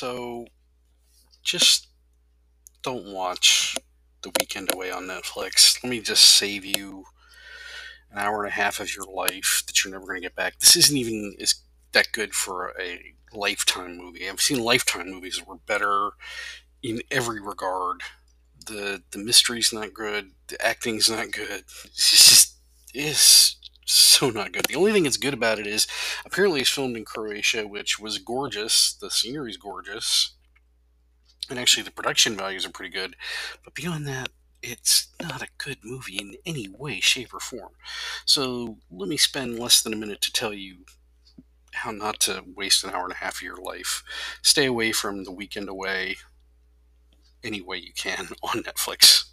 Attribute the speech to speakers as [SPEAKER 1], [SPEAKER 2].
[SPEAKER 1] So just don't watch The Weekend Away on Netflix. Let me just save you an hour and a half of your life that you're never going to get back. This isn't even is that good for a lifetime movie. I've seen lifetime movies that were better in every regard. The the mystery's not good, the acting's not good. It's just is so not good. The only thing that's good about it is apparently it's filmed in Croatia, which was gorgeous. The scenery's gorgeous. And actually the production values are pretty good. But beyond that, it's not a good movie in any way, shape, or form. So let me spend less than a minute to tell you how not to waste an hour and a half of your life. Stay away from the weekend away any way you can on Netflix.